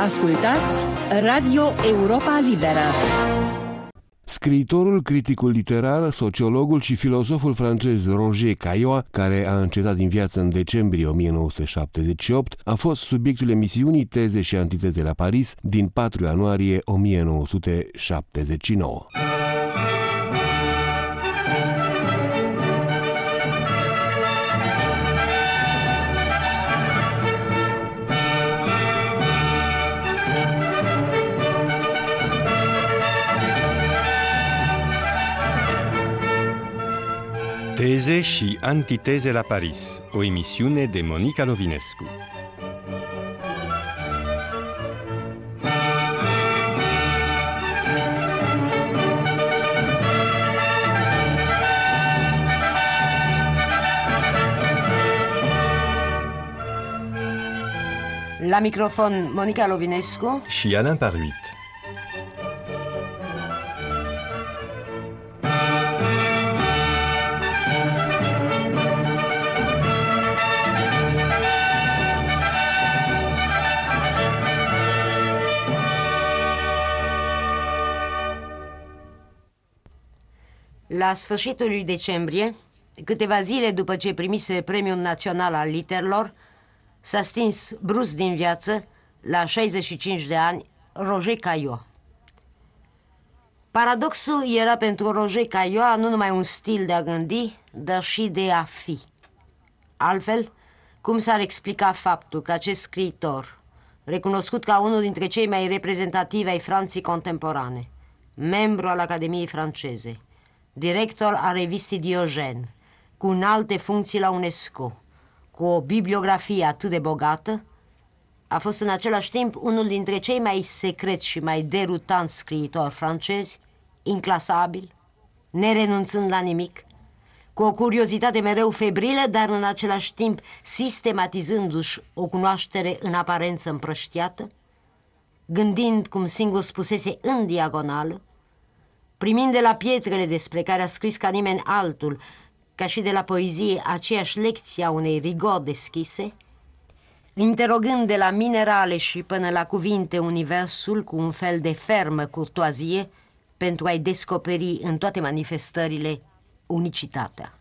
Ascultați Radio Europa Liberă. Scriitorul, criticul literar, sociologul și filosoful francez Roger Caillois, care a încetat din viață în decembrie 1978, a fost subiectul emisiunii Teze și antiteze la Paris din 4 ianuarie 1979. Teze și antiteze la Paris, o emisiune de Monica Lovinescu. La microfon Monica Lovinescu și Alain Paruit. La sfârșitul lui decembrie, câteva zile după ce primise Premiul Național al Literelor, s-a stins brusc din viață, la 65 de ani, Roger Caillois. Paradoxul era pentru Roger Caillois nu numai un stil de a gândi, dar și de a fi. Altfel, cum s-ar explica faptul că acest scriitor, recunoscut ca unul dintre cei mai reprezentativi ai Franței contemporane, membru al Academiei franceze, director al revistii Diogen, cu înalte funcții la UNESCO, cu o bibliografie atât de bogată, a fost în același timp unul dintre cei mai secreți și mai derutanți scriitori francezi, inclasabil, nerenunțând la nimic, cu o curiozitate mereu febrilă, dar în același timp sistematizându-și o cunoaștere în aparență împrăștiată, gândind, cum singur spusese, în diagonală, primind de la pietrele despre care a scris ca nimeni altul, ca și de la poezie aceeași lecție a unei rigori deschise, interogând de la minerale și până la cuvinte universul cu un fel de fermă curtoazie pentru a-i descoperi în toate manifestările unicitatea.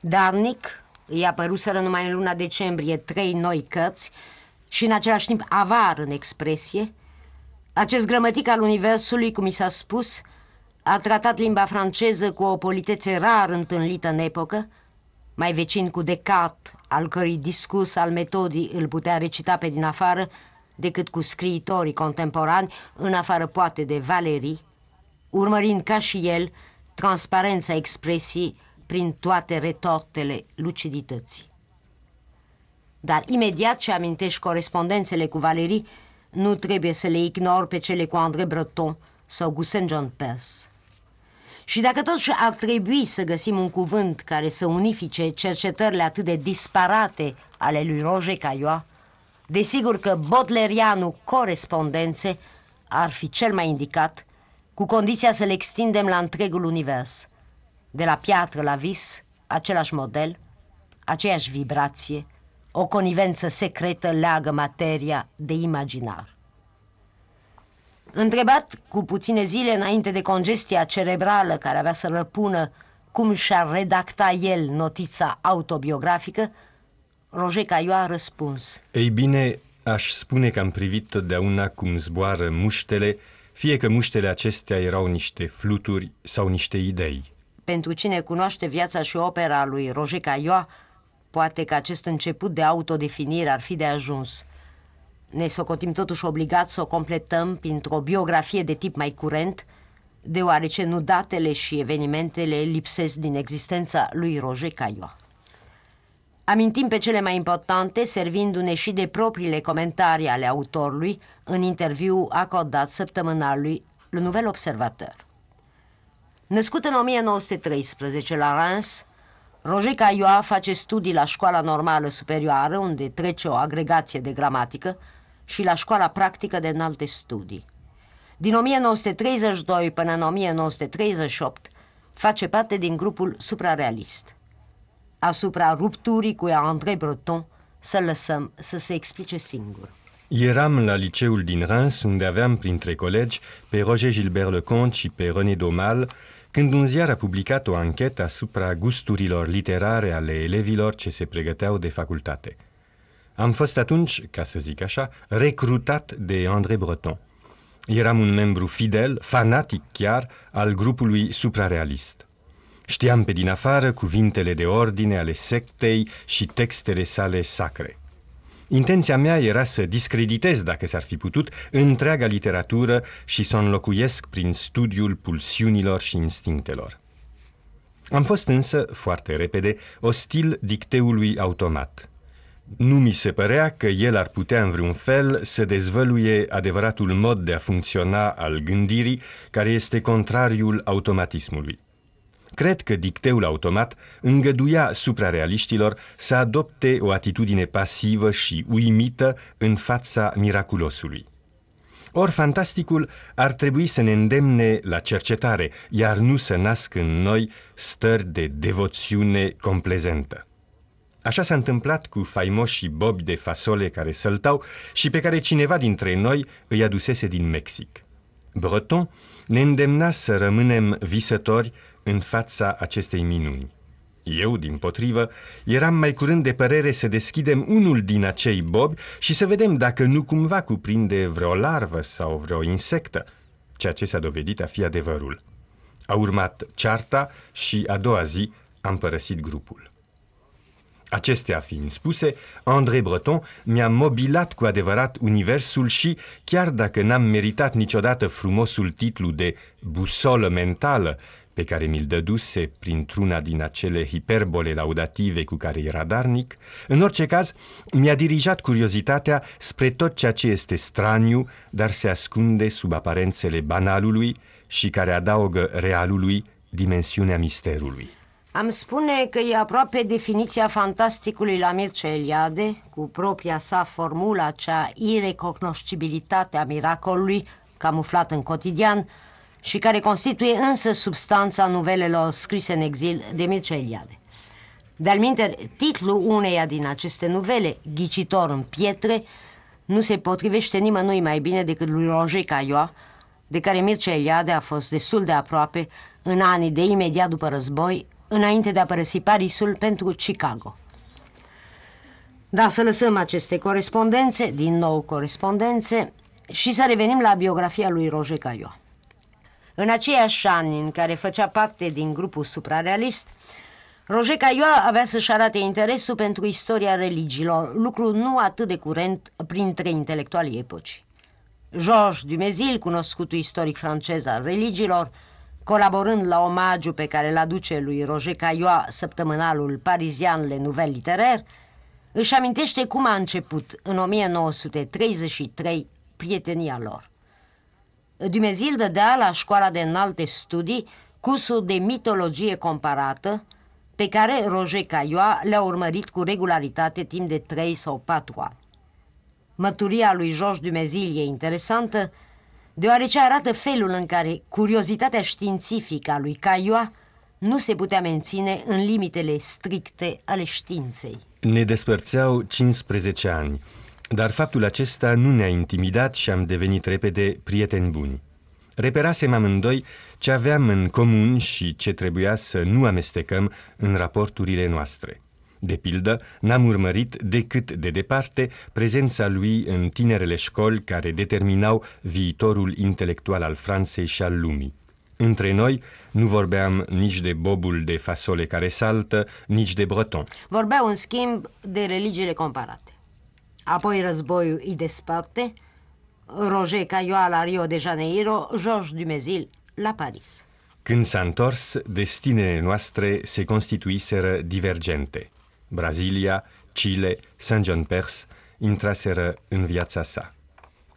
Darnic îi apăruseră numai în luna decembrie trei noi cărți și în același timp avar în expresie, acest grămătic al universului, cum i s-a spus, a tratat limba franceză cu o politețe rar întâlnită în epocă, mai vecin cu Descartes, al cărui discurs al metodii îl putea recita pe din afară, decât cu scriitorii contemporani, în afară poate de Valerii, urmărind ca și el transparența expresii prin toate retortele lucidității. Dar imediat ce amintești corespondențele cu Valerii, nu trebuie să le ignor pe cele cu André Breton sau cu St. John Perse. Și dacă totuși ar trebui să găsim un cuvânt care să unifice cercetările atât de disparate ale lui Roger Caillois, desigur că bodlerianul corespondențe ar fi cel mai indicat, cu condiția să le extindem la întregul univers. De la piatră la vis, același model, aceeași vibrație, o conivență secretă leagă materia de imaginar. Întrebat cu puține zile înainte de congestia cerebrală care avea să răpună cum și-ar redacta el notița autobiografică, Roger Caio a răspuns. Ei bine, aș spune că am privit totdeauna cum zboară muștele, fie că muștele acestea erau niște fluturi sau niște idei. Pentru cine cunoaște viața și opera lui Roger Caio, poate că acest început de autodefinire ar fi de ajuns – ne socotim totuși obligați să o completăm printr-o biografie de tip mai curent, deoarece nu datele și evenimentele lipsesc din existența lui Roger Caillois. Amintim pe cele mai importante, servindu-ne și de propriile comentarii ale autorului în interviu acordat săptămânalului Le Nouvel Observateur. Născut în 1913 la Reims, Roger Caillois face studii la școala normală superioară, unde trece o agregație de gramatică, și la școala practică de înalte studii. Din 1932 până în 1938 face parte din grupul suprarealist. Asupra rupturii cu André Breton să lăsăm să se explice singur. Eram la liceul din Reims, unde aveam printre colegi pe Roger Gilbert Leconte și pe René Domal, când un ziar a publicat o anchetă asupra gusturilor literare ale elevilor ce se pregăteau de facultate. Am fost atunci, ca să zic așa, recrutat de André Breton. Eram un membru fidel, fanatic chiar, al grupului suprarealist. Știam pe din afară cuvintele de ordine ale sectei și textele sale sacre. Intenția mea era să discreditez, dacă s-ar fi putut, întreaga literatură și să o înlocuiesc prin studiul pulsiunilor și instinctelor. Am fost însă, foarte repede, ostil dicteului automat. Nu mi se părea că el ar putea în vreun fel să dezvăluie adevăratul mod de a funcționa al gândirii, care este contrariul automatismului. Cred că dicteul automat îngăduia suprarealiștilor să adopte o atitudine pasivă și uimită în fața miraculosului. Or, fantasticul ar trebui să ne îndemne la cercetare, iar nu să nască în noi stări de devoțiune complezentă. Așa s-a întâmplat cu faimoșii bobi de fasole care săltau și pe care cineva dintre noi îi adusese din Mexic. Breton ne îndemna să rămânem visători în fața acestei minuni. Eu, din potrivă, eram mai curând de părere să deschidem unul din acei bobi și să vedem dacă nu cumva cuprinde vreo larvă sau vreo insectă, ceea ce s-a dovedit a fi adevărul. A urmat cearta și a doua zi am părăsit grupul. Acestea fiind spuse, André Breton mi-a mobilat cu adevărat universul și, chiar dacă n-am meritat niciodată frumosul titlu de busolă mentală pe care mi-l dăduse printr-una din acele hiperbole laudative cu care era darnic, în orice caz mi-a dirijat curiozitatea spre tot ceea ce este straniu, dar se ascunde sub aparențele banalului și care adaugă realului dimensiunea misterului. Am spune că e aproape definiția fantasticului la Mircea Eliade, cu propria sa formula, acea irecognoscibilitate a miracolului, camuflat în cotidian, și care constituie însă substanța nuvelelor scrise în exil de Mircea Eliade. De-al titlul uneia din aceste nuvele, Ghicitor în pietre, nu se potrivește nimănui mai bine decât lui Roger Caillois, de care Mircea Eliade a fost destul de aproape în anii de imediat după război, înainte de a părăsi Parisul pentru Chicago. Da, să lăsăm aceste corespondențe, din nou corespondențe, și să revenim la biografia lui Roger Caillois. În aceiași ani în care făcea parte din grupul suprarealist, Roger Caillois avea să-și arate interesul pentru istoria religiilor, lucru nu atât de curent printre intelectualii epoci. Georges Dumezil, cunoscutul istoric francez al religiilor, colaborând la omagiu pe care îl aduce lui Roger Caillois săptămânalul parizian Le Nouvel Literaire, își amintește cum a început în 1933 prietenia lor. Dumnezil dădea la școala de înalte studii cursul de mitologie comparată, pe care Roger Caillois le-a urmărit cu regularitate timp de 3 sau 4 ani. Măturia lui Georges Dumnezil e interesantă, deoarece arată felul în care curiozitatea științifică a lui Caillois nu se putea menține în limitele stricte ale științei. Ne despărțeau 15 ani. Dar faptul acesta nu ne-a intimidat și am devenit repede prieteni buni. Reperasem amândoi ce aveam în comun și ce trebuia să nu amestecăm în raporturile noastre. De pildă, n-am urmărit decât de departe prezența lui în tinerele școli care determinau viitorul intelectual al Franței și al lumii. Între noi nu vorbeam nici de bobul de fasole care saltă, nici de breton. Vorbeau, în schimb, de religiile comparate. Apoi războiul îi desparte, Roger Caillois la Rio de Janeiro, Georges Dumezil la Paris. Când s-a întors, destinele noastre se constituiseră divergente. Brazilia, Chile, Saint John Pers intraseră în viața sa.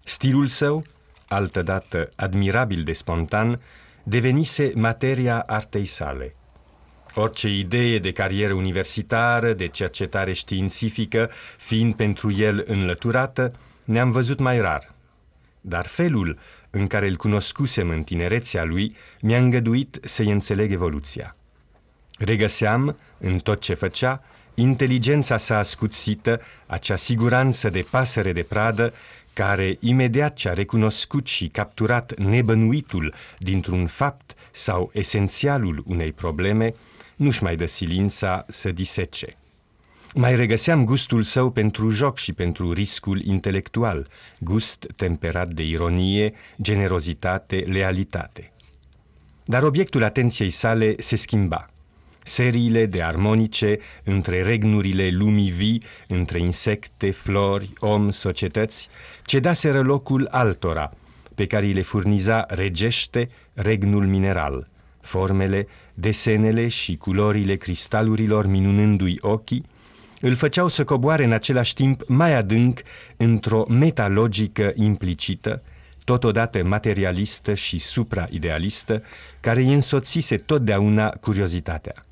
Stilul său, altădată admirabil de spontan, devenise materia artei sale – Orice idee de carieră universitară, de cercetare științifică, fiind pentru el înlăturată, ne-am văzut mai rar. Dar felul în care îl cunoscusem în tinerețea lui mi-a îngăduit să-i înțeleg evoluția. Regăseam, în tot ce făcea, inteligența sa ascuțită, acea siguranță de pasăre de pradă, care, imediat ce a recunoscut și capturat nebănuitul dintr-un fapt sau esențialul unei probleme, nu-și mai dă silința să disece. Mai regăseam gustul său pentru joc și pentru riscul intelectual, gust temperat de ironie, generozitate, lealitate. Dar obiectul atenției sale se schimba. Seriile de armonice între regnurile lumii vii, între insecte, flori, om, societăți, cedaseră locul altora, pe care îi le furniza regește regnul mineral, formele, desenele și culorile cristalurilor minunându-i ochii, îl făceau să coboare în același timp mai adânc într-o metalogică implicită, totodată materialistă și supra-idealistă, care îi însoțise totdeauna curiozitatea.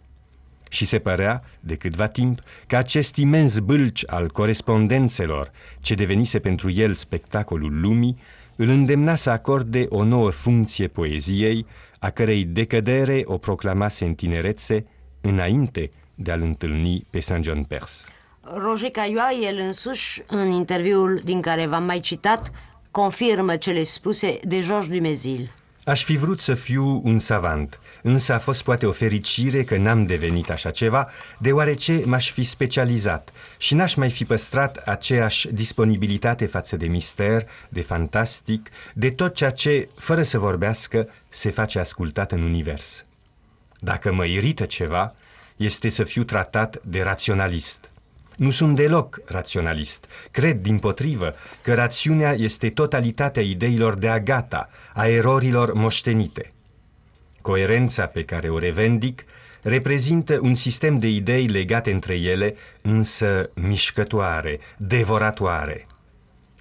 Și se părea, de câtva timp, că acest imens bâlci al corespondențelor, ce devenise pentru el spectacolul lumii, îl îndemna să acorde o nouă funcție poeziei, a cărei decădere o proclamase în tinerețe, înainte de a-l întâlni pe Saint John Pers. Roger Cailloa, el însuși, în interviul din care v-am mai citat, confirmă cele spuse de Georges Dumezil. Aș fi vrut să fiu un savant, însă a fost poate o fericire că n-am devenit așa ceva, deoarece m-aș fi specializat și n-aș mai fi păstrat aceeași disponibilitate față de mister, de fantastic, de tot ceea ce, fără să vorbească, se face ascultat în univers. Dacă mă irită ceva, este să fiu tratat de raționalist. Nu sunt deloc raționalist. Cred, din potrivă, că rațiunea este totalitatea ideilor de agata, a erorilor moștenite. Coerența pe care o revendic reprezintă un sistem de idei legate între ele, însă mișcătoare, devoratoare.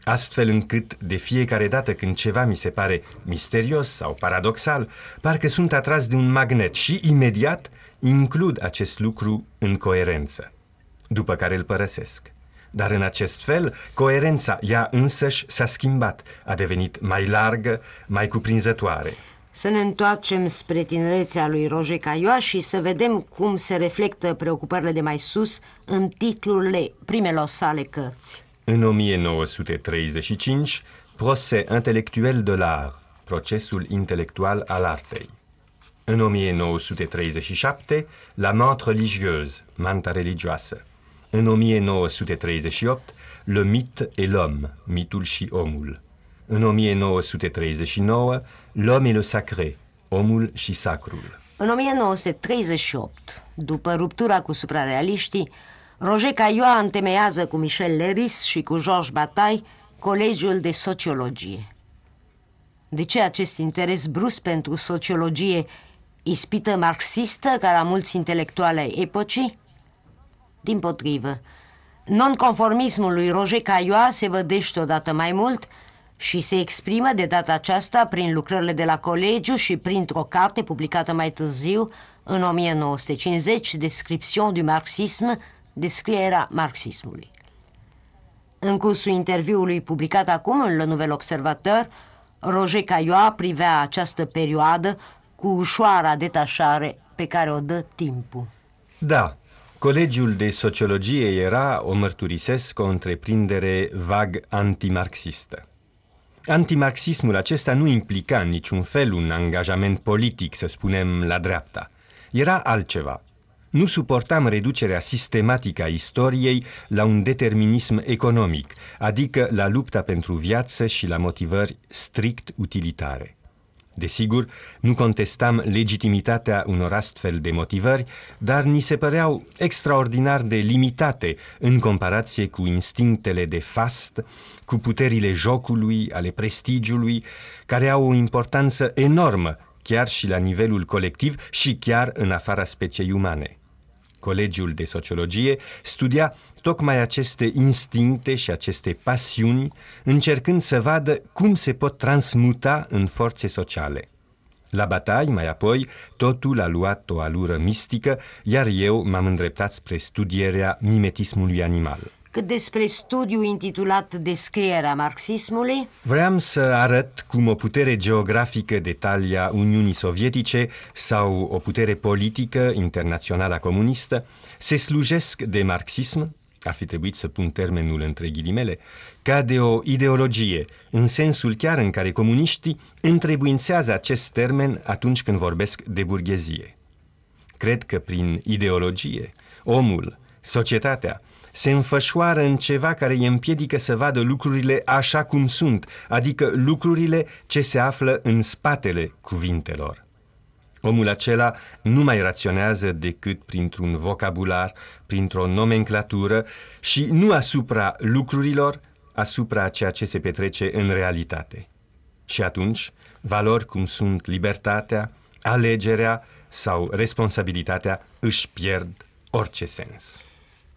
Astfel încât, de fiecare dată când ceva mi se pare misterios sau paradoxal, parcă sunt atras de un magnet și, imediat, includ acest lucru în coerență, după care îl părăsesc. Dar în acest fel, coerența ea însăși s-a schimbat, a devenit mai largă, mai cuprinzătoare. Să ne întoarcem spre tinerețea lui Roger Cailloa și să vedem cum se reflectă preocupările de mai sus în titlurile primelor sale cărți. În 1935, Procès intelectuel de l'art, procesul intelectual al artei. În 1937, La menthe religieuse, manta religioasă. În 1938, Le mythe et l'homme, mitul și omul. În 1939, L'homme et le sacré, omul și sacrul. În 1938, după ruptura cu suprarealiștii, Roger Cailloa întemeiază cu Michel Leris și cu Georges Bataille Colegiul de Sociologie. De ce acest interes brusc pentru sociologie ispită marxistă ca la mulți intelectuali ai epocii? Din potrivă, nonconformismul lui Roger Cailloa se vădește odată mai mult și se exprimă de data aceasta prin lucrările de la colegiu și printr-o carte publicată mai târziu, în 1950, Description du marxism, descrierea marxismului. În cursul interviului publicat acum în Le Nouvel Observateur, Roger Cailloa privea această perioadă cu ușoara detașare pe care o dă timpul. Da, Colegiul de Sociologie era, o mărturisesc, o întreprindere vag antimarxistă. Antimarxismul acesta nu implica în niciun fel un angajament politic, să spunem, la dreapta. Era altceva. Nu suportam reducerea sistematică a istoriei la un determinism economic, adică la lupta pentru viață și la motivări strict utilitare. Desigur, nu contestam legitimitatea unor astfel de motivări, dar ni se păreau extraordinar de limitate în comparație cu instinctele de fast, cu puterile jocului, ale prestigiului, care au o importanță enormă chiar și la nivelul colectiv și chiar în afara speciei umane. Colegiul de Sociologie studia tocmai aceste instincte și aceste pasiuni, încercând să vadă cum se pot transmuta în forțe sociale. La bataie, mai apoi, totul a luat o alură mistică, iar eu m-am îndreptat spre studierea mimetismului animal. Cât despre studiul intitulat Descrierea marxismului, Vreau să arăt cum o putere geografică de talia Uniunii Sovietice sau o putere politică internațională comunistă se slujesc de marxism ar fi trebuit să pun termenul între ghilimele, ca de o ideologie, în sensul chiar în care comuniștii întrebuințează acest termen atunci când vorbesc de burghezie. Cred că prin ideologie, omul, societatea, se înfășoară în ceva care îi împiedică să vadă lucrurile așa cum sunt, adică lucrurile ce se află în spatele cuvintelor. Omul acela nu mai raționează decât printr-un vocabular, printr-o nomenclatură și nu asupra lucrurilor, asupra ceea ce se petrece în realitate. Și atunci, valori cum sunt libertatea, alegerea sau responsabilitatea își pierd orice sens.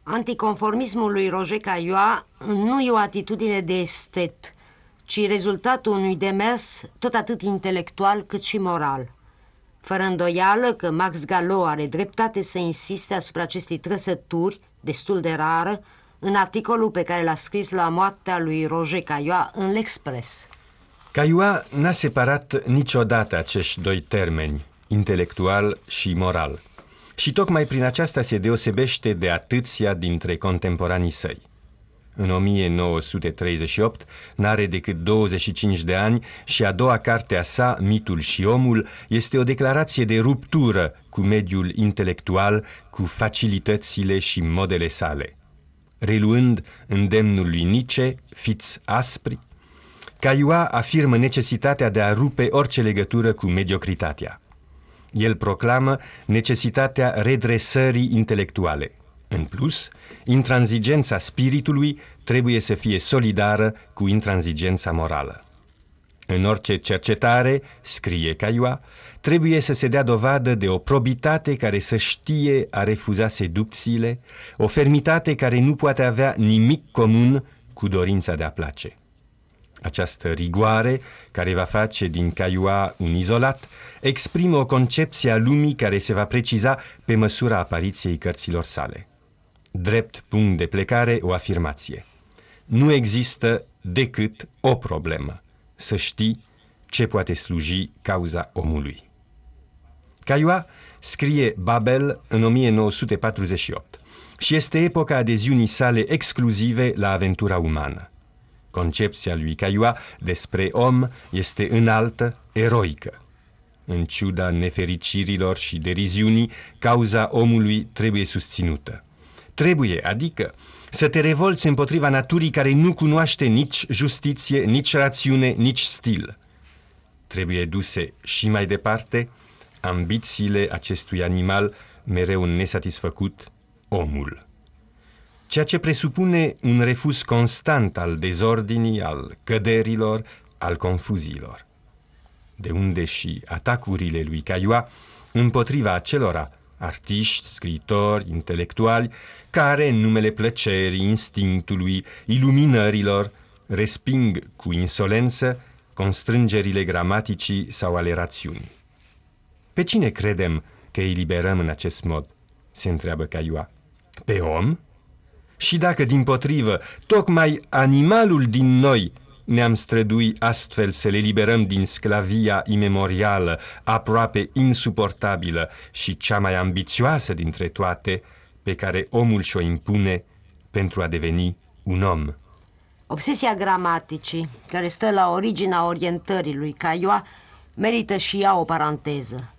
Anticonformismul lui Roger Caillois nu e o atitudine de estet, ci rezultatul unui demers tot atât intelectual cât și moral. Fără îndoială că Max Gallo are dreptate să insiste asupra acestei trăsături, destul de rară, în articolul pe care l-a scris la moartea lui Roger Caillois în l'Express. Caillois n-a separat niciodată acești doi termeni, intelectual și moral – și tocmai prin aceasta se deosebește de atâția dintre contemporanii săi. În 1938 n-are decât 25 de ani și a doua carte a sa, Mitul și omul, este o declarație de ruptură cu mediul intelectual, cu facilitățile și modele sale. Reluând îndemnul lui Nietzsche, fiți aspri, Caillois afirmă necesitatea de a rupe orice legătură cu mediocritatea. El proclamă necesitatea redresării intelectuale. În plus, intransigența spiritului trebuie să fie solidară cu intransigența morală. În orice cercetare, scrie Caioa, trebuie să se dea dovadă de o probitate care să știe a refuza seducțiile, o fermitate care nu poate avea nimic comun cu dorința de a place. Această rigoare, care va face din Caioa un izolat, exprimă o concepție a lumii care se va preciza pe măsura apariției cărților sale. Drept punct de plecare, o afirmație. Nu există decât o problemă, să știi ce poate sluji cauza omului. Caioa scrie Babel în 1948 și este epoca adeziunii sale exclusive la aventura umană. Concepția lui Caioa despre om este înaltă, eroică. În ciuda nefericirilor și deriziunii, cauza omului trebuie susținută. Trebuie, adică, să te revolți împotriva naturii care nu cunoaște nici justiție, nici rațiune, nici stil. Trebuie duse și mai departe ambițiile acestui animal mereu nesatisfăcut, omul ceea ce presupune un refuz constant al dezordinii, al căderilor, al confuziilor. De unde și atacurile lui Caioa împotriva acelora artiști, scritori, intelectuali, care, în numele plăcerii, instinctului, iluminărilor, resping cu insolență constrângerile gramaticii sau ale rațiunii. Pe cine credem că îi liberăm în acest mod? se întreabă Caioa. Pe om? Și dacă, din potrivă, tocmai animalul din noi ne-am strădui astfel să le liberăm din sclavia imemorială, aproape insuportabilă și cea mai ambițioasă dintre toate, pe care omul și-o impune pentru a deveni un om. Obsesia gramaticii, care stă la originea orientării lui Caioa, merită și ea o paranteză.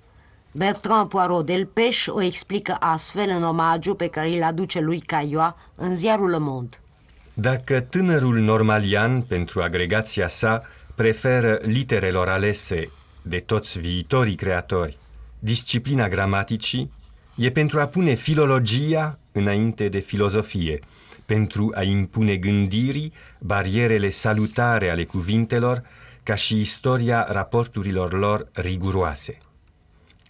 Bertrand Poirot Delpech o explică astfel în omagiu pe care îl aduce lui Caioa în ziarul Le Monde. Dacă tânărul normalian, pentru agregația sa, preferă literelor alese de toți viitorii creatori disciplina gramaticii, e pentru a pune filologia înainte de filozofie, pentru a impune gândirii barierele salutare ale cuvintelor, ca și istoria raporturilor lor riguroase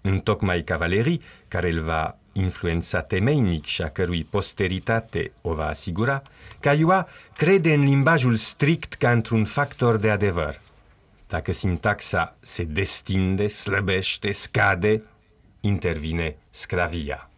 întocmai cavalerii, care îl va influența temeinic și a cărui posteritate o va asigura, Caioa crede în limbajul strict ca într-un factor de adevăr. Dacă sintaxa se destinde, slăbește, scade, intervine sclavia.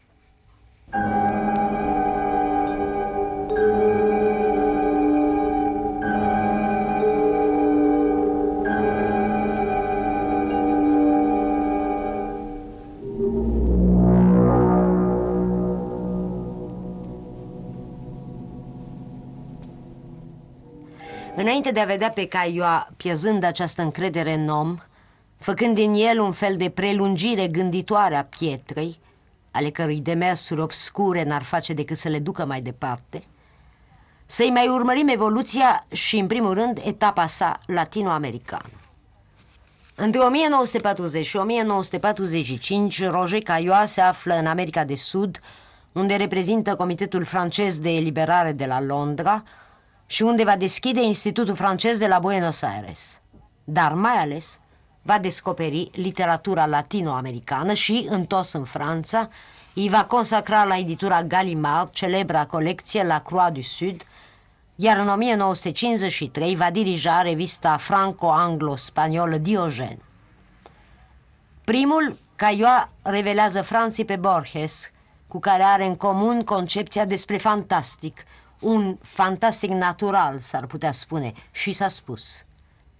Înainte de a vedea pe Caioa pierzând această încredere în om, făcând din el un fel de prelungire gânditoare a pietrei, ale cărui demersuri obscure n-ar face decât să le ducă mai departe, să-i mai urmărim evoluția și, în primul rând, etapa sa latinoamericană. Între 1940 și 1945, Roger Caillois se află în America de Sud, unde reprezintă Comitetul francez de eliberare de la Londra și unde va deschide Institutul francez de la Buenos Aires. Dar mai ales va descoperi literatura latinoamericană și, întors în Franța, îi va consacra la editura Gallimard celebra colecție La Croix du Sud, iar în 1953 va dirija revista franco-anglo-spaniolă Diogen. Primul, Caioa revelează Franții pe Borges, cu care are în comun concepția despre fantastic, un fantastic natural, s-ar putea spune, și s-a spus.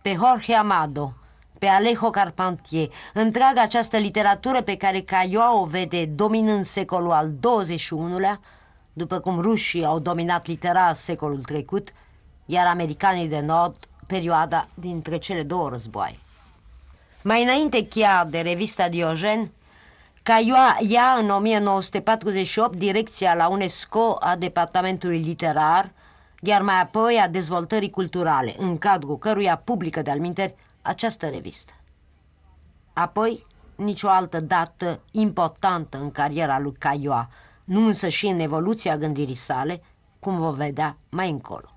Pe Jorge Amado, pe Alejo Carpentier, întreaga această literatură pe care Caioa o vede dominând secolul al XXI-lea, după cum rușii au dominat literar secolul trecut, iar americanii de nord perioada dintre cele două războaie. Mai înainte chiar de revista Diogen, Caioa ia în 1948 direcția la UNESCO a Departamentului Literar, iar mai apoi a dezvoltării culturale, în cadrul căruia publică de-al minteri această revistă. Apoi, nicio altă dată importantă în cariera lui Caioa, nu însă și în evoluția gândirii sale, cum vom vedea mai încolo.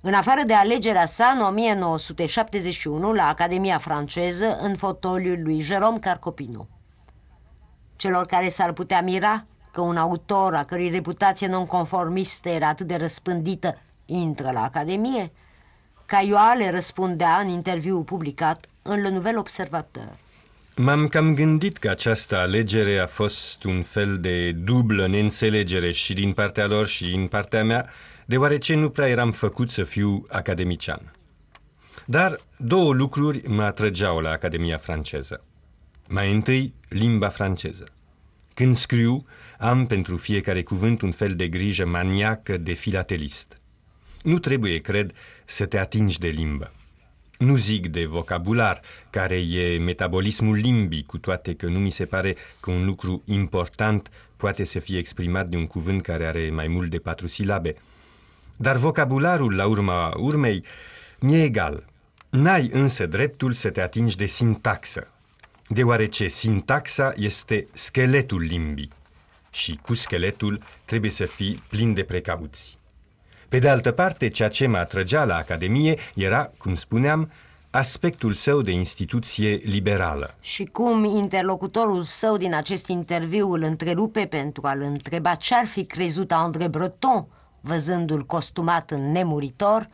În afară de alegerea sa în 1971 la Academia franceză în fotoliul lui Jérôme Carcopino. Celor care s-ar putea mira că un autor a cărui reputație nonconformistă era atât de răspândită intră la Academie, Caioa le răspundea în interviu publicat în Le Nouvel Observateur. M-am cam gândit că această alegere a fost un fel de dublă neînțelegere și din partea lor și din partea mea, deoarece nu prea eram făcut să fiu academician. Dar două lucruri mă atrăgeau la Academia franceză. Mai întâi, limba franceză. Când scriu, am pentru fiecare cuvânt un fel de grijă maniacă de filatelist. Nu trebuie, cred, să te atingi de limbă. Nu zic de vocabular, care e metabolismul limbii, cu toate că nu mi se pare că un lucru important poate să fie exprimat de un cuvânt care are mai mult de patru silabe. Dar vocabularul, la urma urmei, mi-e egal. N-ai însă dreptul să te atingi de sintaxă, deoarece sintaxa este scheletul limbii și cu scheletul trebuie să fii plin de precauții. Pe de altă parte, ceea ce mă atrăgea la Academie era, cum spuneam, aspectul său de instituție liberală. Și cum interlocutorul său din acest interviu îl întrerupe pentru a-l întreba ce-ar fi crezut André Breton, văzându-l costumat în nemuritor,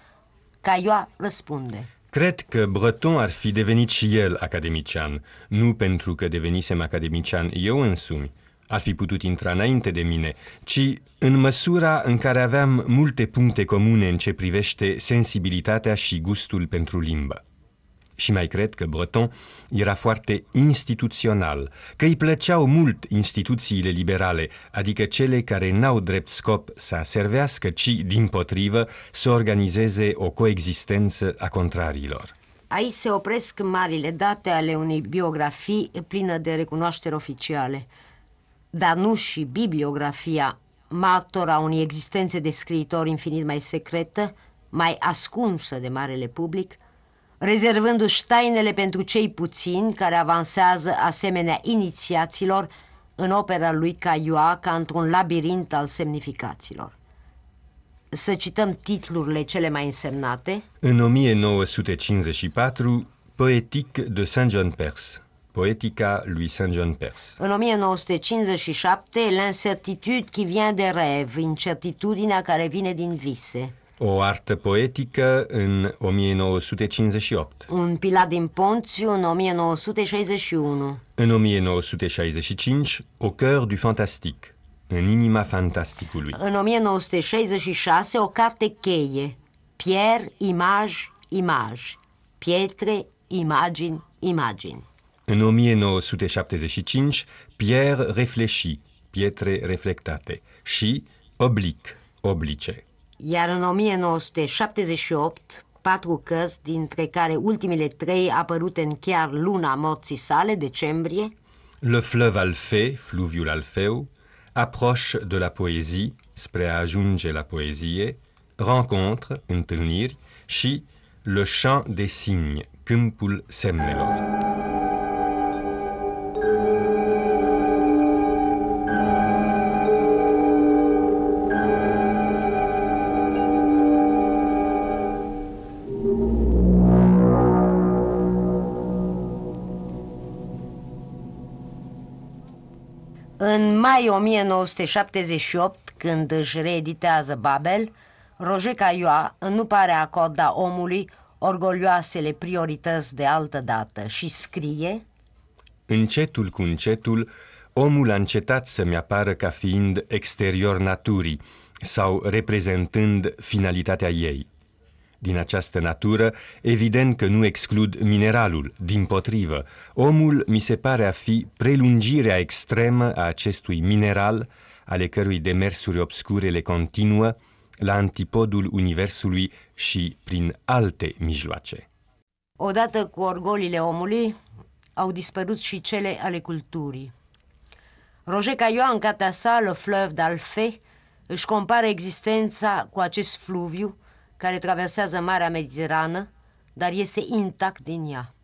Caioa răspunde. Cred că Breton ar fi devenit și el academician, nu pentru că devenisem academician eu însumi, ar fi putut intra înainte de mine, ci în măsura în care aveam multe puncte comune în ce privește sensibilitatea și gustul pentru limbă. Și mai cred că Breton era foarte instituțional, că îi plăceau mult instituțiile liberale, adică cele care n-au drept scop să servească, ci, din potrivă, să organizeze o coexistență a contrariilor. Aici se opresc marile date ale unei biografii plină de recunoaștere oficiale – dar nu și bibliografia, martora unei existențe de scriitor infinit mai secretă, mai ascunsă de marele public, rezervându-și tainele pentru cei puțini care avansează asemenea inițiaților în opera lui Caioa ca într-un labirint al semnificațiilor. Să cităm titlurile cele mai însemnate. În 1954, Poetic de Saint-John-Perse Poetica lui Saint John Perse. În 1957, L'incertitude qui vient des rêves, incertitudinea care vine din vise. O artă poetică în 1958. Un pilat din Ponțiu în 1961. În 1965, Au cœur du fantastique, în inima fantasticului. În 1966, o carte cheie, Pierre, image, image, pietre, imagini, imagini. În 1975, Pierre réfléchit, pietre reflectate, și Oblic, oblice. Iar în 1978, patru cărți, dintre care ultimele trei apărute în chiar luna morții sale, decembrie. Le fleuve Alfé, fluviul Alfeu, approche de la poésie, spre a ajunge la poezie, rencontre, întâlniri și Le chant des signes, câmpul semnelor. Mai 1978, când își reeditează Babel, Roger Caillois nu pare a acorda omului orgolioasele priorități de altă dată și scrie Încetul cu încetul, omul a încetat să-mi apară ca fiind exterior naturii sau reprezentând finalitatea ei. Din această natură, evident că nu exclud mineralul, din potrivă. Omul mi se pare a fi prelungirea extremă a acestui mineral, ale cărui demersuri obscure le continuă, la antipodul universului și prin alte mijloace. Odată cu orgolile omului, au dispărut și cele ale culturii. Roger Caillois, în cartea sa, Le Fleuve d'Alfé, își compară existența cu acest fluviu care traversează Marea Mediterană, dar este intact din ea.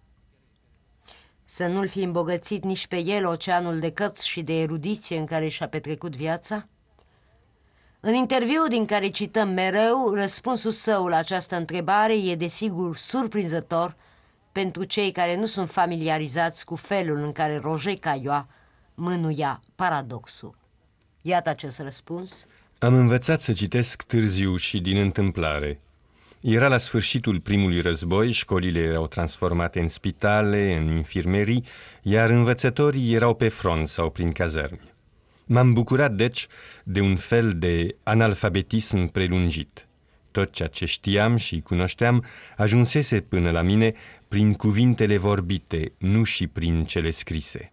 Să nu-l fi îmbogățit nici pe el oceanul de cărți și de erudiție în care și-a petrecut viața? În interviul din care cităm mereu, răspunsul său la această întrebare e desigur surprinzător pentru cei care nu sunt familiarizați cu felul în care Roger Caillois mânuia paradoxul. Iată acest răspuns. Am învățat să citesc târziu și din întâmplare. Era la sfârșitul primului război, școlile erau transformate în spitale, în infirmerii, iar învățătorii erau pe front sau prin cazărmi. M-am bucurat, deci, de un fel de analfabetism prelungit. Tot ceea ce știam și cunoșteam ajunsese până la mine prin cuvintele vorbite, nu și prin cele scrise.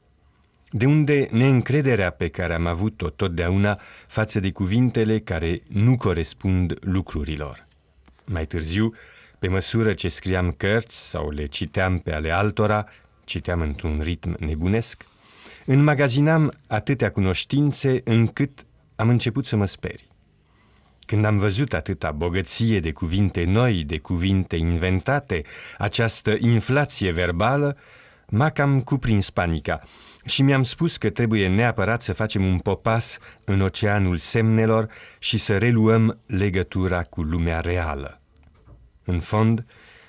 De unde neîncrederea pe care am avut-o totdeauna față de cuvintele care nu corespund lucrurilor. Mai târziu, pe măsură ce scriam cărți sau le citeam pe ale altora, citeam într-un ritm nebunesc, înmagazinam atâtea cunoștințe încât am început să mă sperii. Când am văzut atâta bogăție de cuvinte noi, de cuvinte inventate, această inflație verbală, m-a cam cuprins panica și mi-am spus că trebuie neapărat să facem un popas în oceanul semnelor și să reluăm legătura cu lumea reală. În fond,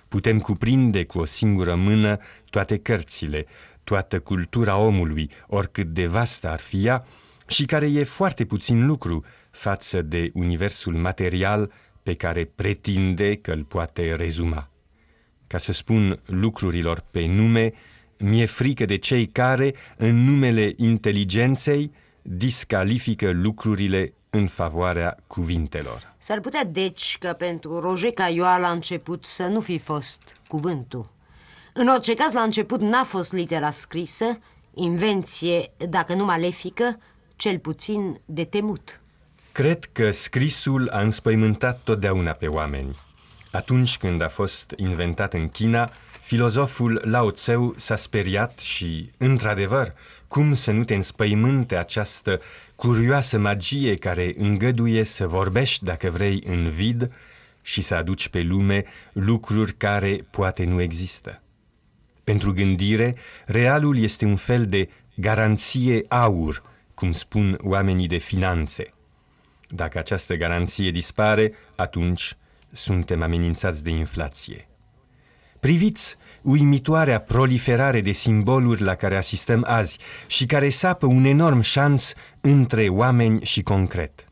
putem cuprinde cu o singură mână toate cărțile, toată cultura omului, oricât de vastă ar fi ea, și care e foarte puțin lucru față de universul material pe care pretinde că îl poate rezuma. Ca să spun lucrurilor pe nume, mi-e frică de cei care, în numele inteligenței, discalifică lucrurile în favoarea cuvintelor. S-ar putea deci că pentru Roger Caioa la început să nu fi fost cuvântul. În orice caz, la început n-a fost litera scrisă, invenție, dacă nu malefică, cel puțin de temut. Cred că scrisul a înspăimântat totdeauna pe oameni. Atunci când a fost inventat în China, filozoful Lao Tseu s-a speriat și, într-adevăr, cum să nu te înspăimânte această curioasă magie care îngăduie să vorbești, dacă vrei, în vid și să aduci pe lume lucruri care poate nu există. Pentru gândire, realul este un fel de garanție aur, cum spun oamenii de finanțe. Dacă această garanție dispare, atunci suntem amenințați de inflație. Priviți uimitoarea proliferare de simboluri la care asistăm azi și care sapă un enorm șans între oameni și concret.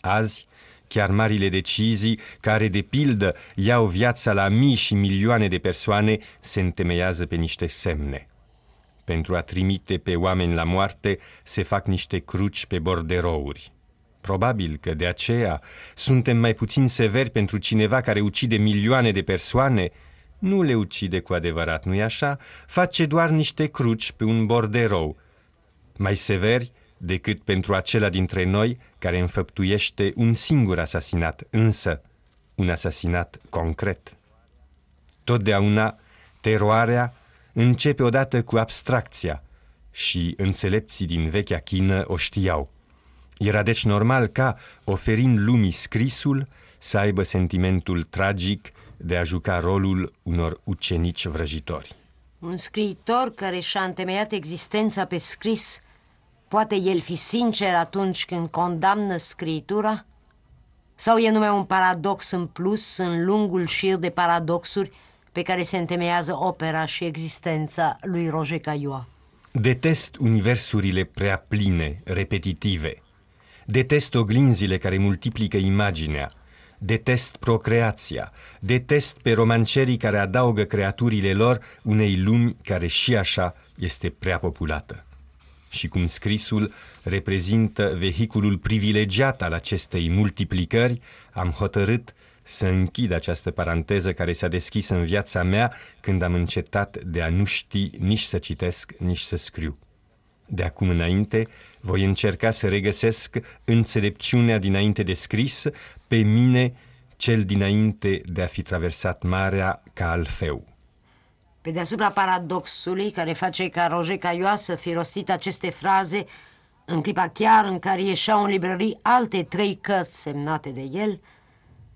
Azi, chiar marile decizii care, de pildă, iau viața la mii și milioane de persoane, se întemeiază pe niște semne. Pentru a trimite pe oameni la moarte, se fac niște cruci pe borderouri. Probabil că de aceea suntem mai puțin severi pentru cineva care ucide milioane de persoane, nu le ucide cu adevărat, nu-i așa? Face doar niște cruci pe un borderou. Mai severi decât pentru acela dintre noi care înfăptuiește un singur asasinat, însă un asasinat concret. Totdeauna, teroarea începe odată cu abstracția și înțelepții din vechea chină o știau. Era deci normal ca, oferind lumii scrisul, să aibă sentimentul tragic de a juca rolul unor ucenici vrăjitori. Un scriitor care și-a întemeiat existența pe scris, poate el fi sincer atunci când condamnă scritura? Sau e numai un paradox în plus în lungul șir de paradoxuri pe care se întemeiază opera și existența lui Roger Caillois? Detest universurile prea pline, repetitive. Detest oglinzile care multiplică imaginea. Detest procreația. Detest pe romancerii care adaugă creaturile lor unei lumi care și așa este prea populată. Și cum scrisul reprezintă vehiculul privilegiat al acestei multiplicări, am hotărât să închid această paranteză care s-a deschis în viața mea când am încetat de a nu ști nici să citesc, nici să scriu. De acum înainte, voi încerca să regăsesc înțelepciunea dinainte de scris pe mine, cel dinainte de a fi traversat marea ca alfeu. Pe deasupra paradoxului care face ca Roger Caillois să fi rostit aceste fraze, în clipa chiar în care ieșeau în librării alte trei cărți semnate de el,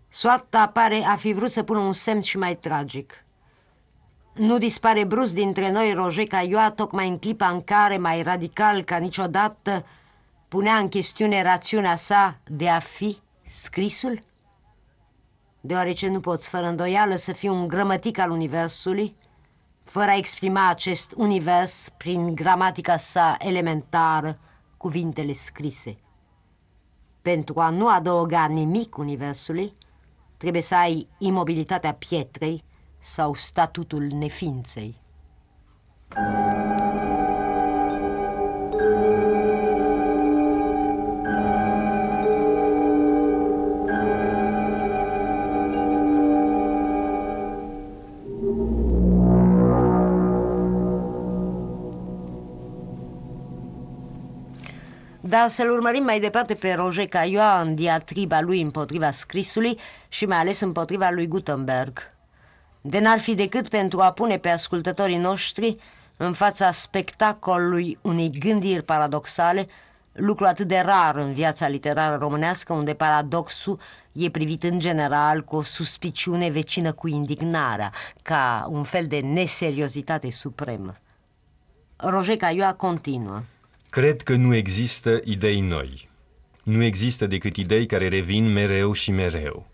soarta pare a fi vrut să pună un semn și mai tragic. Nu dispare brusc dintre noi Roger Caillois tocmai în clipa în care, mai radical ca niciodată, punea în chestiune rațiunea sa de a fi scrisul? Deoarece nu poți fără îndoială să fii un grămătic al universului, fără a exprima acest univers prin gramatica sa elementară, cuvintele scrise. Pentru a nu adăuga nimic universului, trebuie să ai imobilitatea pietrei sau statutul neființei. Dar să-l urmărim mai departe pe Roger Caillois în diatriba lui împotriva scrisului și mai ales împotriva lui Gutenberg. De n-ar fi decât pentru a pune pe ascultătorii noștri în fața spectacolului unei gândiri paradoxale, lucru atât de rar în viața literară românească, unde paradoxul e privit în general cu o suspiciune vecină cu indignarea, ca un fel de neseriozitate supremă. Roger Caillois continuă. Cred că nu există idei noi. Nu există decât idei care revin mereu și mereu.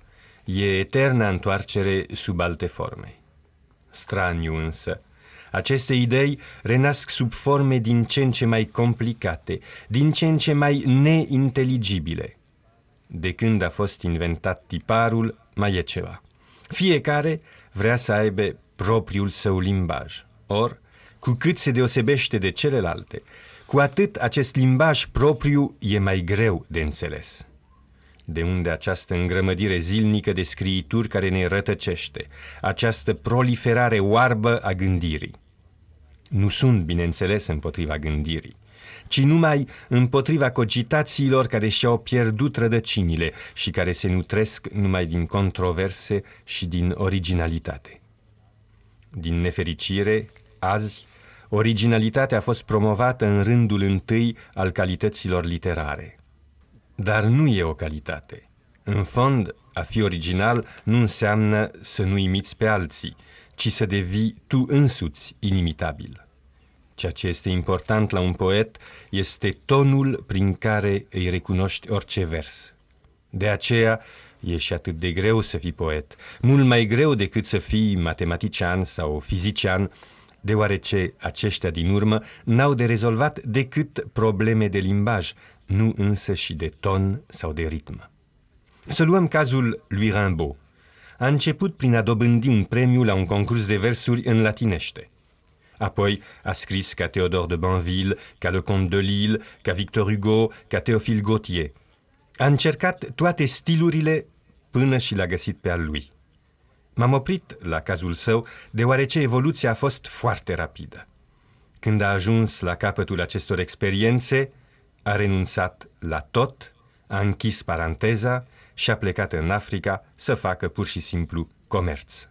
E eterna întoarcere sub alte forme. Straniu însă, aceste idei renasc sub forme din ce în ce mai complicate, din ce în ce mai neinteligibile. De când a fost inventat tiparul, mai e ceva. Fiecare vrea să aibă propriul său limbaj. Or, cu cât se deosebește de celelalte, cu atât acest limbaj propriu e mai greu de înțeles. De unde această îngrămădire zilnică de scriituri care ne rătăcește, această proliferare oarbă a gândirii. Nu sunt, bineînțeles, împotriva gândirii, ci numai împotriva cogitațiilor care și-au pierdut rădăcinile și care se nutresc numai din controverse și din originalitate. Din nefericire, azi, originalitatea a fost promovată în rândul întâi al calităților literare. Dar nu e o calitate. În fond, a fi original nu înseamnă să nu imiți pe alții, ci să devii tu însuți inimitabil. Ceea ce este important la un poet este tonul prin care îi recunoști orice vers. De aceea e și atât de greu să fii poet, mult mai greu decât să fii matematician sau fizician, deoarece aceștia din urmă n-au de rezolvat decât probleme de limbaj, nu însă și de ton sau de ritm. Să luăm cazul lui Rimbaud. A început prin a dobândi un premiu la un concurs de versuri în latinește. Apoi a scris ca Théodore de Banville, ca Le Comte de Lille, ca Victor Hugo, ca Théophile Gautier. A încercat toate stilurile până și l-a găsit pe al lui. M-am oprit la cazul său, deoarece evoluția a fost foarte rapidă. Când a ajuns la capătul acestor experiențe, a renunțat la tot, a închis paranteza și a plecat în Africa să facă pur și simplu comerț.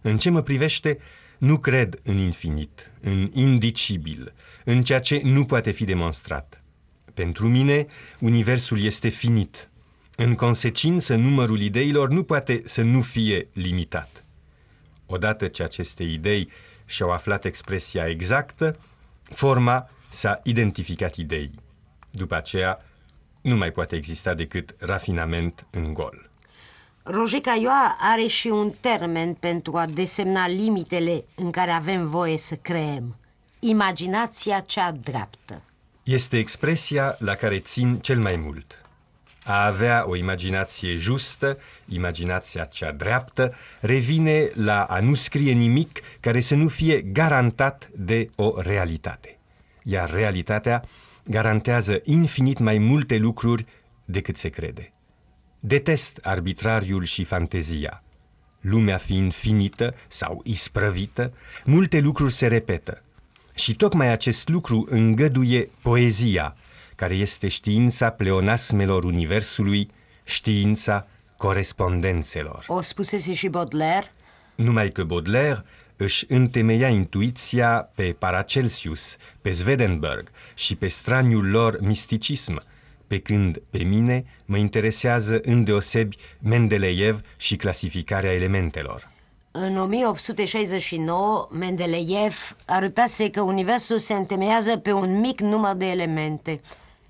În ce mă privește, nu cred în infinit, în indicibil, în ceea ce nu poate fi demonstrat. Pentru mine, universul este finit. În consecință, numărul ideilor nu poate să nu fie limitat. Odată ce aceste idei și-au aflat expresia exactă, forma s-a identificat idei. După aceea, nu mai poate exista decât rafinament în gol. Roger Cailloa are și un termen pentru a desemna limitele în care avem voie să creăm. Imaginația cea dreaptă. Este expresia la care țin cel mai mult. A avea o imaginație justă, imaginația cea dreaptă, revine la a nu scrie nimic care să nu fie garantat de o realitate. Iar realitatea garantează infinit mai multe lucruri decât se crede. Detest arbitrariul și fantezia. Lumea fiind finită sau isprăvită, multe lucruri se repetă. Și tocmai acest lucru îngăduie poezia, care este știința pleonasmelor universului, știința corespondențelor. O spusese și Baudelaire? Numai că Baudelaire își întemeia intuiția pe Paracelsius, pe Swedenborg și pe straniul lor misticism, pe când pe mine mă interesează îndeosebi Mendeleev și clasificarea elementelor. În 1869, Mendeleev arătase că universul se întemeiază pe un mic număr de elemente,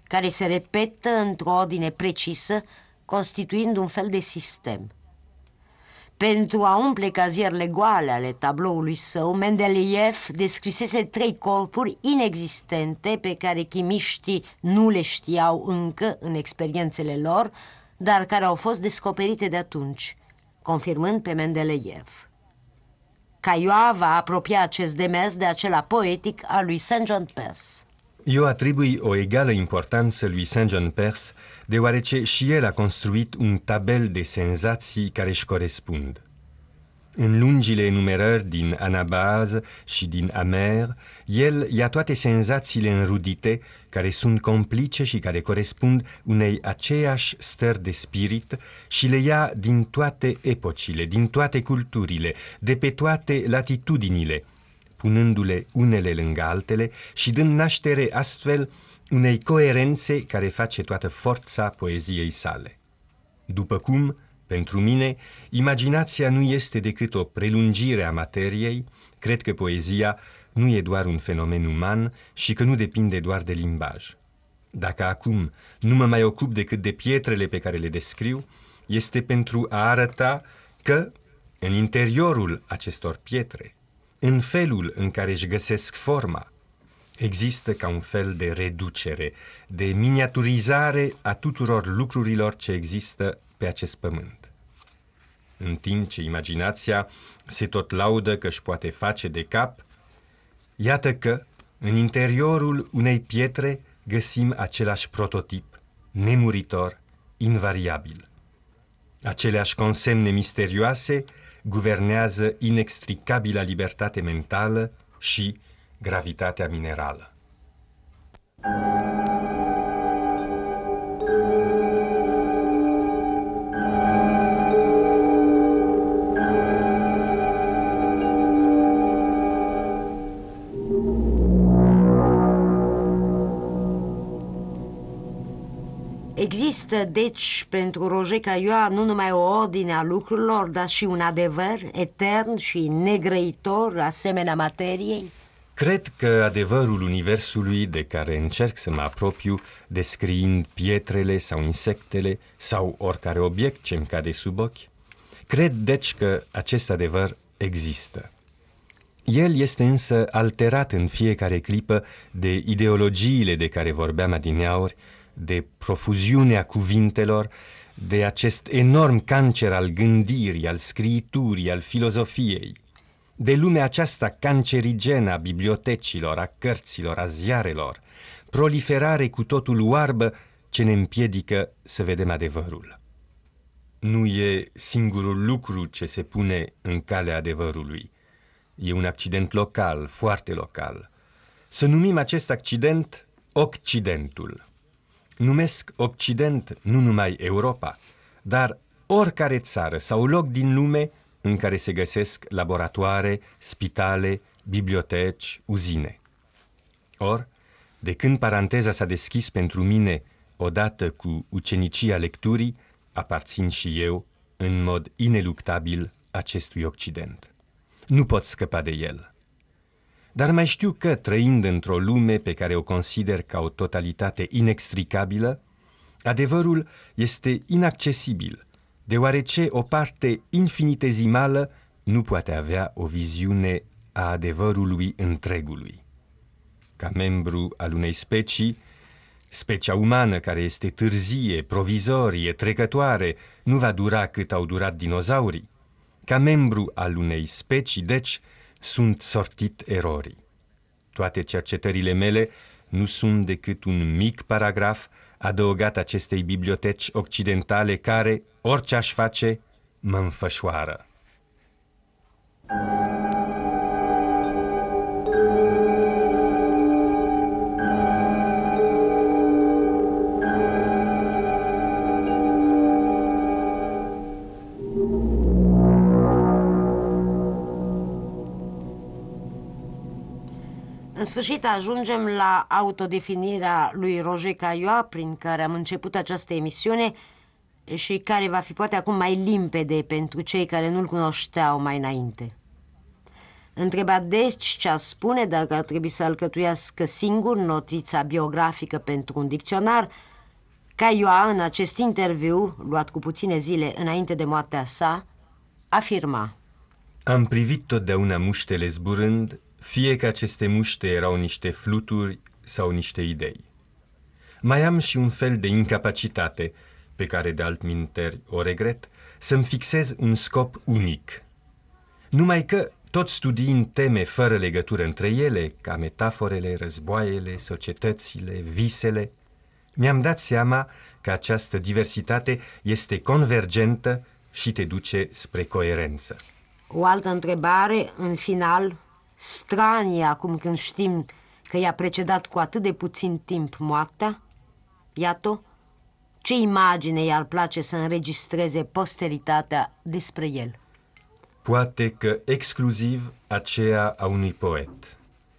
care se repetă într-o ordine precisă, constituind un fel de sistem. Pentru a umple cazierele goale ale tabloului său, Mendeleev descrisese trei corpuri inexistente pe care chimiștii nu le știau încă în experiențele lor, dar care au fost descoperite de atunci, confirmând pe Mendeleev. Caioa va apropia acest demers de acela poetic al lui St. John Perse. Eu atribui o egală importanță lui St. John Perse, deoarece și el a construit un tabel de senzații care își corespund. În lungile enumerări din Anabaz și din Amer, el ia toate senzațiile înrudite, care sunt complice și care corespund unei aceeași stări de spirit și le ia din toate epocile, din toate culturile, de pe toate latitudinile, punându-le unele lângă altele și dând naștere astfel unei coerențe care face toată forța poeziei sale. După cum, pentru mine, imaginația nu este decât o prelungire a materiei, cred că poezia nu e doar un fenomen uman și că nu depinde doar de limbaj. Dacă acum nu mă mai ocup decât de pietrele pe care le descriu, este pentru a arăta că, în interiorul acestor pietre, în felul în care își găsesc forma, există ca un fel de reducere, de miniaturizare a tuturor lucrurilor ce există pe acest pământ. În timp ce imaginația se tot laudă că își poate face de cap, iată că, în interiorul unei pietre, găsim același prototip, nemuritor, invariabil. Aceleași consemne misterioase guvernează inextricabila libertate mentală și gravitatea minerală. Există, deci, pentru Roger Cailloa nu numai o ordine a lucrurilor, dar și un adevăr etern și negrăitor, asemenea materiei? Cred că adevărul universului de care încerc să mă apropiu, descriind pietrele sau insectele sau oricare obiect ce îmi cade sub ochi, cred deci că acest adevăr există. El este însă alterat în fiecare clipă de ideologiile de care vorbeam adineauri, de profuziunea cuvintelor, de acest enorm cancer al gândirii, al scriiturii, al filozofiei, de lumea aceasta cancerigenă a bibliotecilor, a cărților, a ziarelor, proliferare cu totul oarbă ce ne împiedică să vedem adevărul. Nu e singurul lucru ce se pune în calea adevărului. E un accident local, foarte local. Să numim acest accident Occidentul. Numesc Occident nu numai Europa, dar oricare țară sau loc din lume în care se găsesc laboratoare, spitale, biblioteci, uzine. Or, de când paranteza s-a deschis pentru mine odată cu ucenicia lecturii, aparțin și eu, în mod ineluctabil, acestui Occident. Nu pot scăpa de el. Dar mai știu că, trăind într-o lume pe care o consider ca o totalitate inextricabilă, adevărul este inaccesibil, deoarece o parte infinitezimală nu poate avea o viziune a adevărului întregului. Ca membru al unei specii, specia umană care este târzie, provizorie, trecătoare, nu va dura cât au durat dinozaurii. Ca membru al unei specii, deci, sunt sortit erorii. Toate cercetările mele nu sunt decât un mic paragraf adăugat acestei biblioteci occidentale care, orice aș face, mă înfășoară. În sfârșit ajungem la autodefinirea lui Roger Caillois, prin care am început această emisiune și care va fi poate acum mai limpede pentru cei care nu-l cunoșteau mai înainte. Întrebat deci ce spune dacă ar trebui să alcătuiască singur notița biografică pentru un dicționar, Caioa, în acest interviu, luat cu puține zile înainte de moartea sa, afirma Am privit totdeauna muștele zburând fie că aceste muște erau niște fluturi sau niște idei. Mai am și un fel de incapacitate, pe care de altminteri o regret, să-mi fixez un scop unic. Numai că, tot studiind teme fără legătură între ele, ca metaforele, războaiele, societățile, visele, mi-am dat seama că această diversitate este convergentă și te duce spre coerență. O altă întrebare, în final, stranie acum când știm că i-a precedat cu atât de puțin timp moartea? Iată, ce imagine i-ar place să înregistreze posteritatea despre el? Poate că exclusiv aceea a unui poet.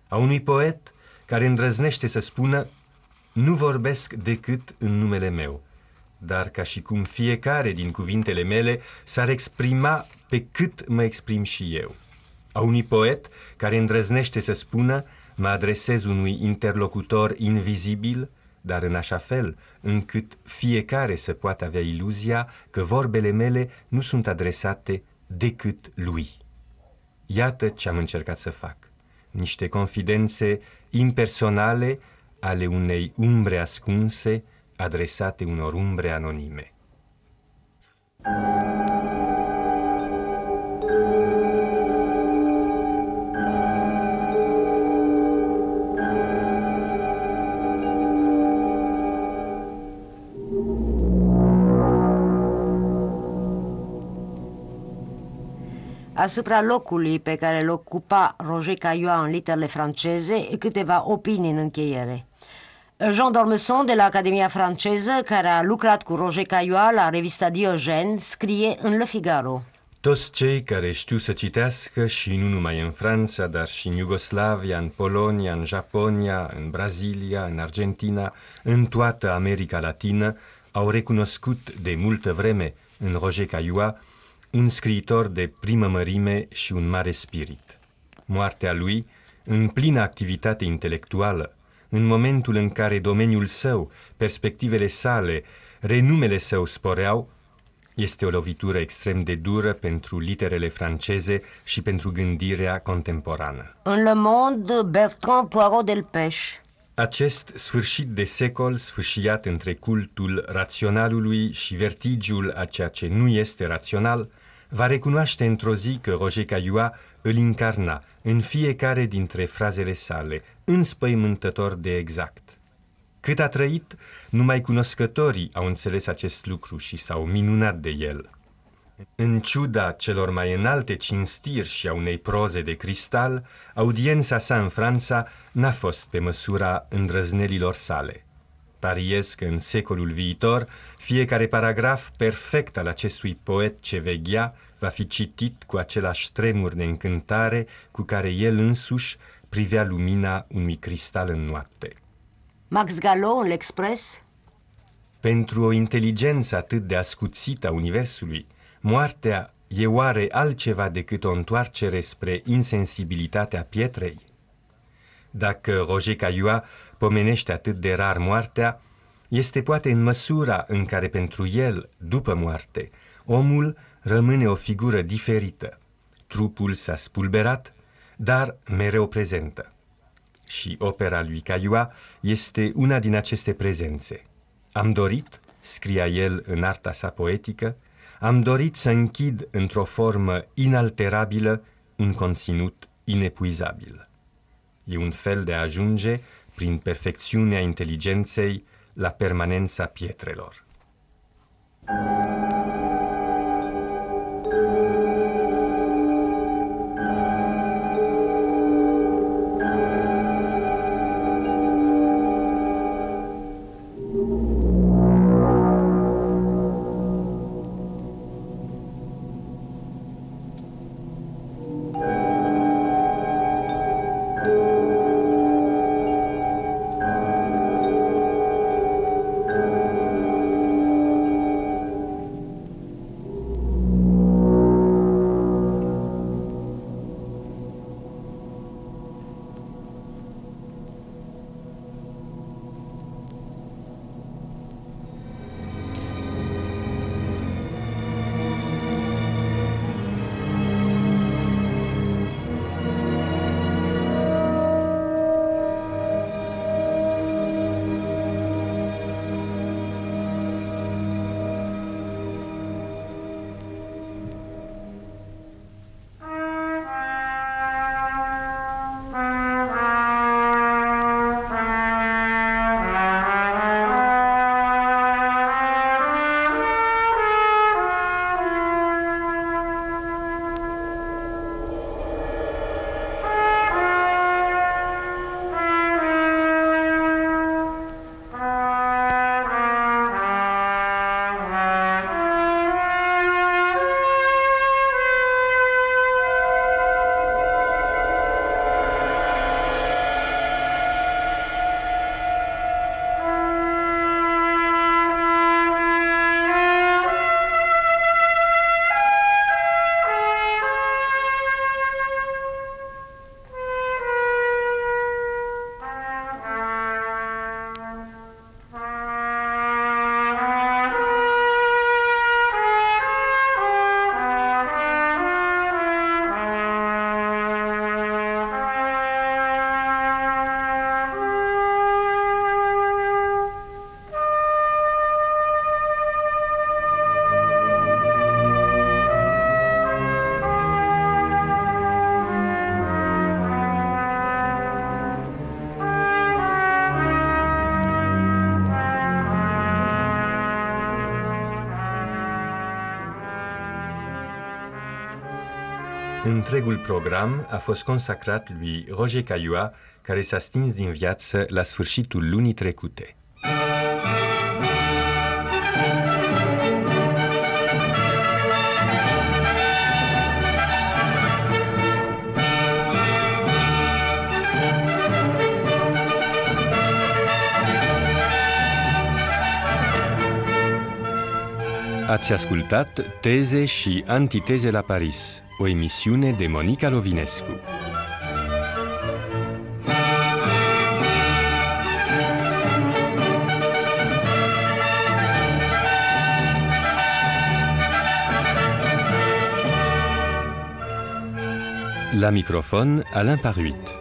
A unui poet care îndrăznește să spună nu vorbesc decât în numele meu, dar ca și cum fiecare din cuvintele mele s-ar exprima pe cât mă exprim și eu a unui poet care îndrăznește să spună mă adresez unui interlocutor invizibil, dar în așa fel încât fiecare să poată avea iluzia că vorbele mele nu sunt adresate decât lui. Iată ce am încercat să fac. Niște confidențe impersonale ale unei umbre ascunse adresate unor umbre anonime. Asupra locului pe care îl ocupa Roger Caillois în literele franceze, câteva opinii în încheiere. Jean Dormesson de la Academia franceză, care a lucrat cu Roger Caillois la revista Diogen, scrie în Le Figaro. Toți cei care știu să citească și nu numai în Franța, dar și în Iugoslavia, în Polonia, în Japonia, în Brazilia, în Argentina, în toată America Latină, au recunoscut de multă vreme în Roger Caillois un scriitor de primă mărime și un mare spirit. Moartea lui, în plină activitate intelectuală, în momentul în care domeniul său, perspectivele sale, renumele său sporeau, este o lovitură extrem de dură pentru literele franceze și pentru gândirea contemporană. În Le Monde, Bertrand Poirot Delpech. Acest sfârșit de secol, sfâșiat între cultul raționalului și vertigiul a ceea ce nu este rațional, va recunoaște într-o zi că Roger Caillois îl incarna în fiecare dintre frazele sale, înspăimântător de exact. Cât a trăit, numai cunoscătorii au înțeles acest lucru și s-au minunat de el. În ciuda celor mai înalte cinstiri și a unei proze de cristal, audiența sa în Franța n-a fost pe măsura îndrăznelilor sale. Pariez că în secolul viitor, fiecare paragraf perfect al acestui poet ce veghea va fi citit cu același tremur de încântare cu care el însuși privea lumina unui cristal în noapte. Max Gallo în L'Express? Pentru o inteligență atât de ascuțită a Universului, moartea e oare altceva decât o întoarcere spre insensibilitatea pietrei? Dacă Roger Caillois pomenește atât de rar moartea, este poate în măsura în care pentru el, după moarte, omul rămâne o figură diferită. Trupul s-a spulberat, dar mereu prezentă. Și opera lui Caillois este una din aceste prezențe. Am dorit, scria el în arta sa poetică, am dorit să închid într-o formă inalterabilă un conținut inepuizabil. E un fel de a ajunge, prin perfecțiunea inteligenței, la permanența pietrelor. Întregul program a fost consacrat lui Roger Caillois, care s-a stins din viață la sfârșitul lunii trecute. Ați ascultat Teze și Antiteze la Paris, o emisiune de Monica Lovinescu. La microfon, Alain Paruit.